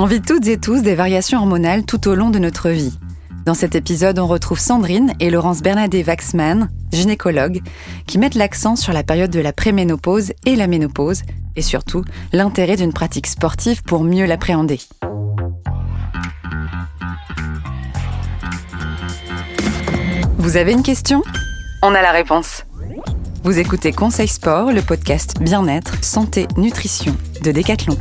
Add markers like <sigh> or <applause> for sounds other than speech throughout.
On vit toutes et tous des variations hormonales tout au long de notre vie. Dans cet épisode, on retrouve Sandrine et Laurence Bernadette-Waxman, gynécologues, qui mettent l'accent sur la période de la préménopause et la ménopause, et surtout l'intérêt d'une pratique sportive pour mieux l'appréhender. Vous avez une question? On a la réponse. Vous écoutez Conseil Sport, le podcast Bien-être, Santé, Nutrition de Decathlon.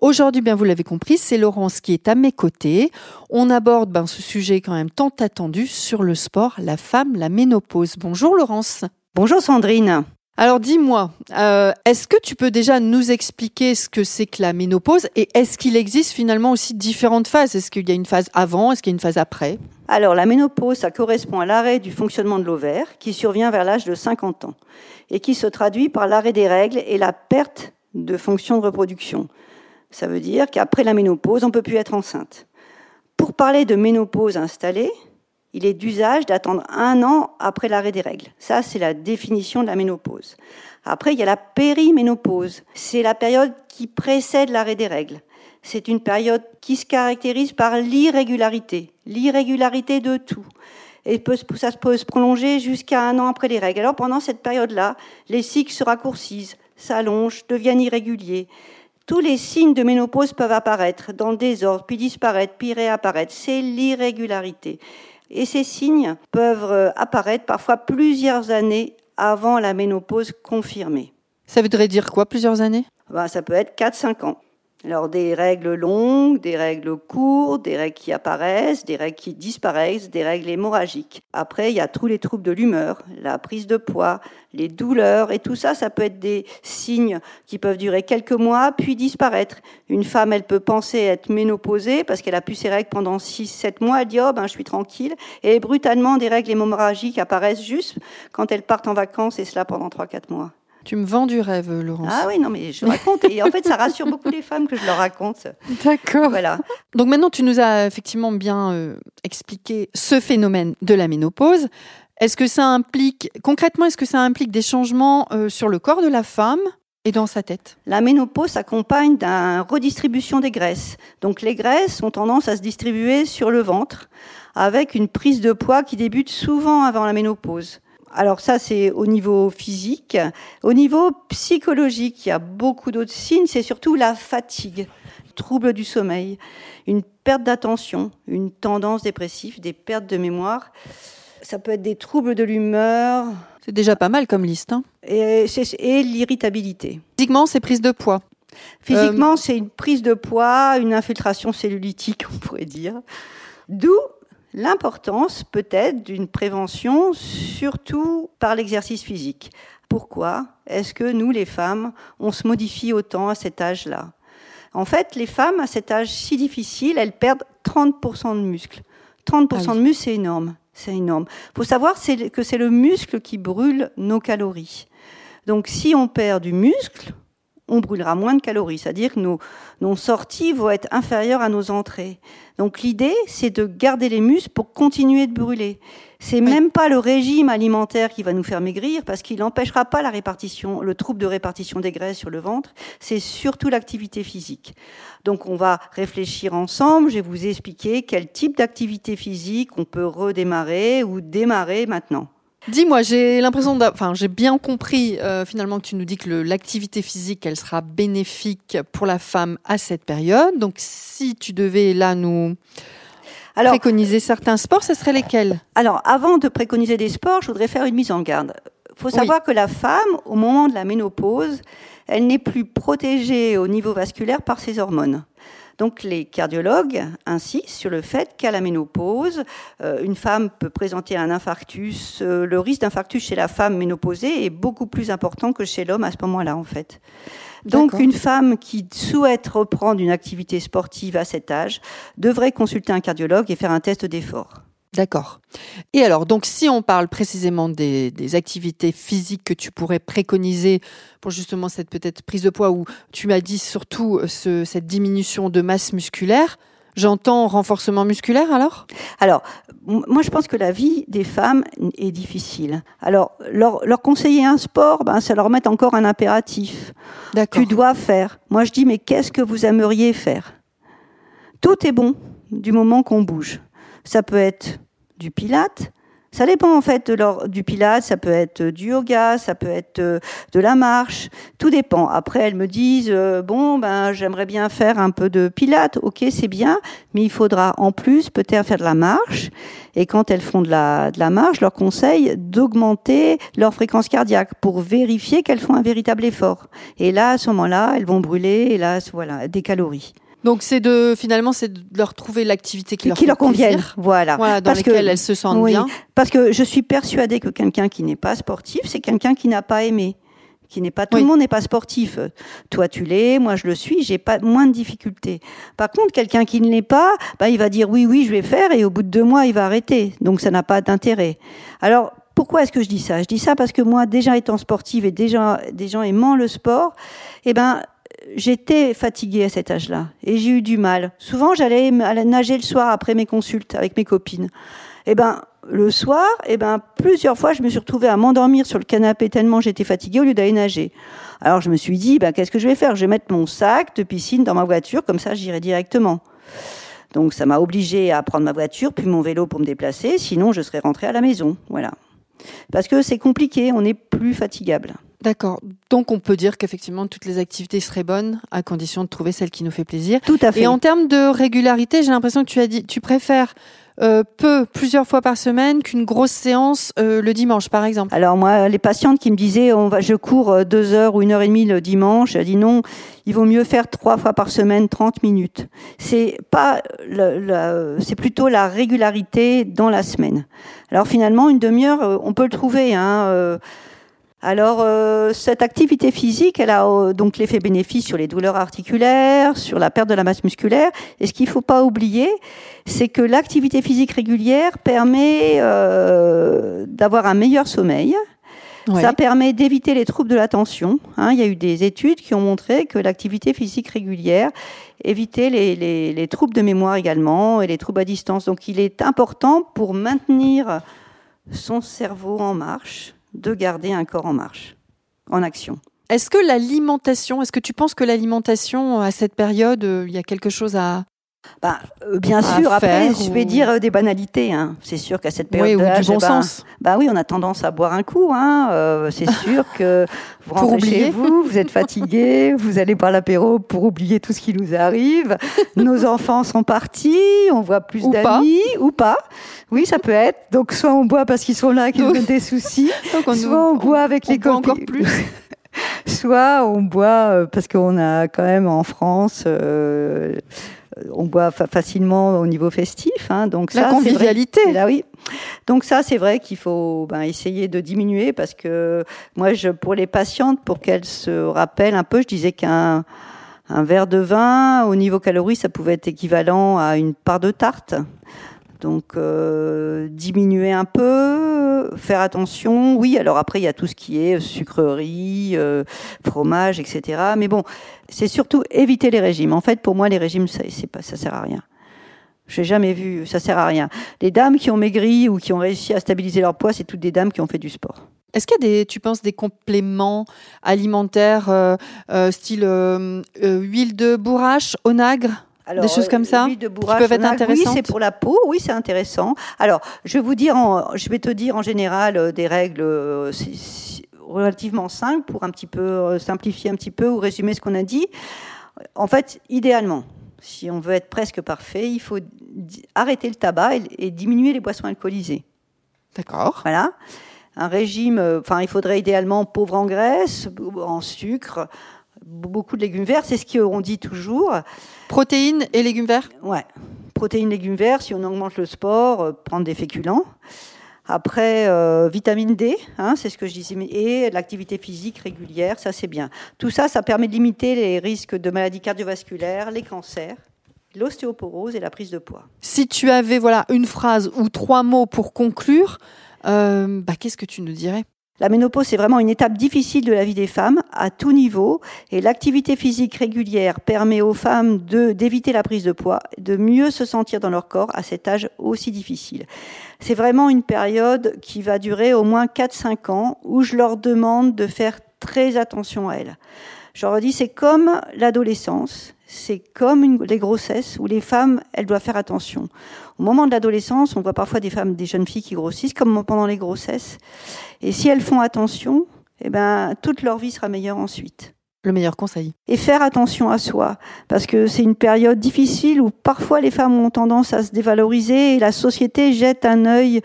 Aujourd'hui, bien vous l'avez compris, c'est Laurence qui est à mes côtés. On aborde ben, ce sujet quand même tant attendu sur le sport, la femme, la ménopause. Bonjour Laurence. Bonjour Sandrine. Alors dis-moi, euh, est-ce que tu peux déjà nous expliquer ce que c'est que la ménopause et est-ce qu'il existe finalement aussi différentes phases? Est-ce qu'il y a une phase avant? Est-ce qu'il y a une phase après? Alors la ménopause, ça correspond à l'arrêt du fonctionnement de l'ovaire qui survient vers l'âge de 50 ans et qui se traduit par l'arrêt des règles et la perte de fonction de reproduction. Ça veut dire qu'après la ménopause, on ne peut plus être enceinte. Pour parler de ménopause installée, il est d'usage d'attendre un an après l'arrêt des règles. Ça, c'est la définition de la ménopause. Après, il y a la périménopause. C'est la période qui précède l'arrêt des règles. C'est une période qui se caractérise par l'irrégularité, l'irrégularité de tout. Et ça peut se prolonger jusqu'à un an après les règles. Alors pendant cette période-là, les cycles se raccourcissent, s'allongent, deviennent irréguliers. Tous les signes de ménopause peuvent apparaître dans le désordre, puis disparaître, puis réapparaître. C'est l'irrégularité. Et ces signes peuvent euh, apparaître parfois plusieurs années avant la ménopause confirmée. Ça voudrait dire quoi, plusieurs années? Ben, Ça peut être 4-5 ans. Alors des règles longues, des règles courtes, des règles qui apparaissent, des règles qui disparaissent, des règles hémorragiques. Après, il y a tous les troubles de l'humeur, la prise de poids, les douleurs, et tout ça, ça peut être des signes qui peuvent durer quelques mois, puis disparaître. Une femme, elle peut penser être ménopausée parce qu'elle a pu ses règles pendant 6-7 mois, elle dit, oh ben je suis tranquille, et brutalement, des règles hémorragiques apparaissent juste quand elle part en vacances, et cela pendant 3-4 mois. Tu me vends du rêve, Laurence. Ah oui, non, mais je raconte. Et en fait, ça rassure <laughs> beaucoup les femmes que je leur raconte. D'accord. Voilà. Donc maintenant, tu nous as effectivement bien euh, expliqué ce phénomène de la ménopause. Est-ce que ça implique, concrètement, est-ce que ça implique des changements euh, sur le corps de la femme et dans sa tête? La ménopause s'accompagne d'une redistribution des graisses. Donc les graisses ont tendance à se distribuer sur le ventre avec une prise de poids qui débute souvent avant la ménopause alors ça, c'est au niveau physique. Au niveau psychologique, il y a beaucoup d'autres signes. C'est surtout la fatigue, trouble du sommeil, une perte d'attention, une tendance dépressive, des pertes de mémoire. Ça peut être des troubles de l'humeur. C'est déjà pas mal comme liste. Hein et, et l'irritabilité. Physiquement, c'est prise de poids. Physiquement, euh, c'est une prise de poids, une infiltration cellulitique, <laughs> on pourrait dire. D'où l'importance peut-être d'une prévention, surtout par l'exercice physique. Pourquoi est-ce que nous, les femmes, on se modifie autant à cet âge-là? En fait, les femmes, à cet âge si difficile, elles perdent 30% de muscles. 30% ah de muscles, c'est énorme. C'est énorme. Il faut savoir que c'est le muscle qui brûle nos calories. Donc, si on perd du muscle, on brûlera moins de calories, c'est-à-dire que nos, nos sorties vont être inférieures à nos entrées. Donc l'idée, c'est de garder les muscles pour continuer de brûler. C'est même pas le régime alimentaire qui va nous faire maigrir parce qu'il n'empêchera pas la répartition, le trouble de répartition des graisses sur le ventre. C'est surtout l'activité physique. Donc on va réfléchir ensemble. Je vais vous expliquer quel type d'activité physique on peut redémarrer ou démarrer maintenant. Dis-moi, j'ai l'impression, enfin, j'ai bien compris euh, finalement que tu nous dis que l'activité physique, elle sera bénéfique pour la femme à cette période. Donc, si tu devais là nous préconiser certains sports, ce seraient lesquels? Alors, avant de préconiser des sports, je voudrais faire une mise en garde. Il faut savoir que la femme, au moment de la ménopause, elle n'est plus protégée au niveau vasculaire par ses hormones. Donc les cardiologues insistent sur le fait qu'à la ménopause, euh, une femme peut présenter un infarctus. Euh, le risque d'infarctus chez la femme ménopausée est beaucoup plus important que chez l'homme à ce moment-là, en fait. Donc une femme qui souhaite reprendre une activité sportive à cet âge devrait consulter un cardiologue et faire un test d'effort. D'accord. Et alors, donc, si on parle précisément des, activités physiques que tu pourrais préconiser pour justement cette peut-être prise de poids, où tu m'as dit surtout euh, cette diminution de masse musculaire, J'entends renforcement musculaire alors? Alors, moi je pense que la vie des femmes est difficile. Alors, leur, leur conseiller un sport, ben, ça leur met encore un impératif. Tu dois faire. Moi je dis, mais qu'est-ce que vous aimeriez faire? Tout est bon du moment qu'on bouge. Ça peut être du pilate, ça dépend en fait de leur, du pilate, ça peut être du yoga, ça peut être euh, de la marche, tout dépend. Après, elles me disent euh, bon ben j'aimerais bien faire un peu de pilate, ok c'est bien, mais il faudra en plus peut-être faire de la marche. Et quand elles font de la, de la marche, je leur conseille d'augmenter leur fréquence cardiaque pour vérifier qu'elles font un véritable effort. Et là, à ce moment-là, elles vont brûler, là, voilà, des calories. Donc c'est de finalement c'est de leur trouver l'activité qui, qui leur, convienne, voilà, voilà dans laquelle elles se sentent bien. Parce que je suis persuadée que quelqu'un qui n'est pas sportif, c'est quelqu'un qui n'a pas aimé, qui n'est pas tout le monde n'est pas sportif. Toi tu l'es, moi je le suis, j'ai pas moins de difficultés. Par contre, quelqu'un qui ne l'est pas, bah, il va dire oui oui je vais faire et au bout de deux mois il va arrêter. Donc ça n'a pas d'intérêt. Alors pourquoi est-ce que je dis ça? Je dis ça parce que moi, déjà étant sportive et déjà des gens aimant le sport, eh ben j'étais fatiguée à cet âge-là et j'ai eu du mal. Souvent, j'allais nager le soir après mes consultes avec mes copines. Et eh ben, le soir, et eh ben, plusieurs fois, je me suis retrouvée à m'endormir sur le canapé tellement j'étais fatiguée au lieu d'aller nager. Alors, je me suis dit, ben, qu'est-ce que je vais faire? Je vais mettre mon sac de piscine dans ma voiture, comme ça, j'irai directement. Donc, ça m'a obligée à prendre ma voiture, puis mon vélo pour me déplacer, sinon je serais rentrée à la maison. Voilà. Parce que c'est compliqué, on est plus fatigable. D'accord. Donc on peut dire qu'effectivement toutes les activités seraient bonnes à condition de trouver celle qui nous fait plaisir. Tout à fait. Et en termes de régularité, j'ai l'impression que tu as dit tu préfères euh, peu, plusieurs fois par semaine qu'une grosse séance euh, le dimanche, par exemple Alors moi, les patientes qui me disaient, on va, je cours euh, deux heures ou une heure et demie le dimanche, j'ai dit non, il vaut mieux faire trois fois par semaine, 30 minutes. C'est pas, c'est plutôt la régularité dans la semaine. Alors finalement, une demi-heure, on peut le trouver. Hein, alors, euh, cette activité physique, elle a euh, donc l'effet bénéfice sur les douleurs articulaires, sur la perte de la masse musculaire. Et ce qu'il ne faut pas oublier, c'est que l'activité physique régulière permet euh, d'avoir un meilleur sommeil. Ça permet d'éviter les troubles de l'attention. Hein. il y a eu des études qui ont montré que l'activité physique régulière évitait les, les, les troubles de mémoire également et les troubles à distance. Donc, il est important pour maintenir son cerveau en marche de garder un corps en marche, en action. Est-ce que l'alimentation, est-ce que tu penses que l'alimentation à cette période, euh, il y a quelque chose à, bah, euh, bien sûr, après, je vais dire euh, des banalités. Hein. C'est sûr qu'à cette période oui, bon ben. Bah oui, on a tendance à boire un coup. Hein. c'est <laughs> sûr que vous rentrez oublier. chez vous, vous êtes fatigué, vous allez boire l'apéro pour oublier tout ce qui nous arrive. Nos <laughs> enfants sont partis, on voit plus d'amis ou pas. Oui, ça peut être. Donc, soit on boit parce qu'ils sont là, qu'ils nous donnent des soucis, <laughs> soit on, boit avec les copines. encore plus. soit on boit parce qu'on a quand même en France on boit facilement au niveau festif. Hein, donc la convivialité. là, oui. Donc ça, c'est vrai qu'il faut ben, essayer de diminuer parce que moi, je, pour les patientes, pour qu'elles se rappellent un peu, je disais qu'un un verre de vin, au niveau calories, ça pouvait être équivalent à une part de tarte. Donc euh, diminuer un peu, faire attention. Oui, alors après il y a tout ce qui est sucrerie, euh, fromage, etc. Mais bon, c'est surtout éviter les régimes. En fait, pour moi, les régimes, ça, c'est pas, ça sert à rien. J'ai jamais vu, ça sert à rien. Les dames qui ont maigri ou qui ont réussi à stabiliser leur poids, c'est toutes des dames qui ont fait du sport. Est-ce qu'il y a des, tu penses, des compléments alimentaires, euh, style huile de bourrache, onagre? Des choses comme ça de qui peuvent être intéressantes. Oui, c'est pour la peau. Oui, c'est intéressant. Alors, je vais vous dire, en, je vais te dire en général euh, des règles euh, relativement simples pour un petit peu euh, simplifier un petit peu ou résumer ce qu'on a dit. En fait, idéalement, si on veut être presque parfait, il faut arrêter le tabac et, diminuer les boissons alcoolisées. D'accord. Voilà. Un régime, enfin, il faudrait idéalement pauvre en graisse, en sucre, beaucoup de légumes verts, c'est ce qu'on dit toujours. Protéines et légumes verts? Ouais, protéines, légumes verts, si on augmente le sport, euh, prendre des féculents. Après, euh, vitamine D, hein, c'est ce que je disais, et l'activité physique régulière, ça c'est bien. Tout ça, ça permet de limiter les risques de maladies cardiovasculaires, les cancers, l'ostéoporose et la prise de poids. Si tu avais voilà une phrase ou trois mots pour conclure, euh, bah, qu'est-ce que tu nous dirais? La ménopause, c'est vraiment une étape difficile de la vie des femmes à tout niveau et l'activité physique régulière permet aux femmes de, d'éviter la prise de poids, de mieux se sentir dans leur corps à cet âge aussi difficile. C'est vraiment une période qui va durer au moins 4-5 ans où je leur demande de faire très attention à elles. Je leur dis, c'est comme l'adolescence, c'est comme une, les grossesses où les femmes, elles doivent faire attention. Au moment de l'adolescence, on voit parfois des femmes, des jeunes filles qui grossissent, comme pendant les grossesses. Et si elles font attention, eh ben, toute leur vie sera meilleure ensuite. Le meilleur conseil. Et faire attention à soi, parce que c'est une période difficile où parfois les femmes ont tendance à se dévaloriser et la société jette un œil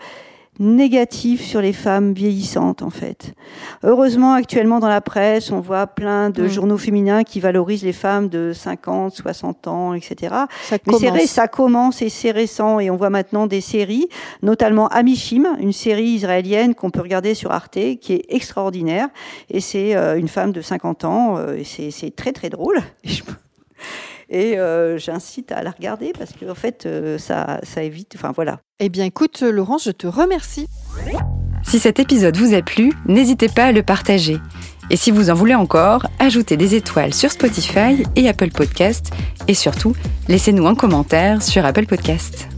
négatif sur les femmes vieillissantes en fait. Heureusement actuellement dans la presse on voit plein de Mm. journaux féminins qui valorisent les femmes de 50, 60 ans, etc. Ça Mais c'est ça commence et c'est récent et on voit maintenant des séries, notamment Amishim, une série israélienne qu'on peut regarder sur Arte qui est extraordinaire et c'est euh, une femme de 50 ans euh, et c'est très très drôle. <laughs> Et euh, j'incite à la regarder parce que en fait euh, ça ça évite enfin voilà. Eh bien, écoute, Laurence, je te remercie. Si cet épisode vous a plu, n'hésitez pas à le partager. Et si vous en voulez encore, ajoutez des étoiles sur Spotify et Apple Podcast. Et surtout, laissez-nous un commentaire sur Apple Podcast.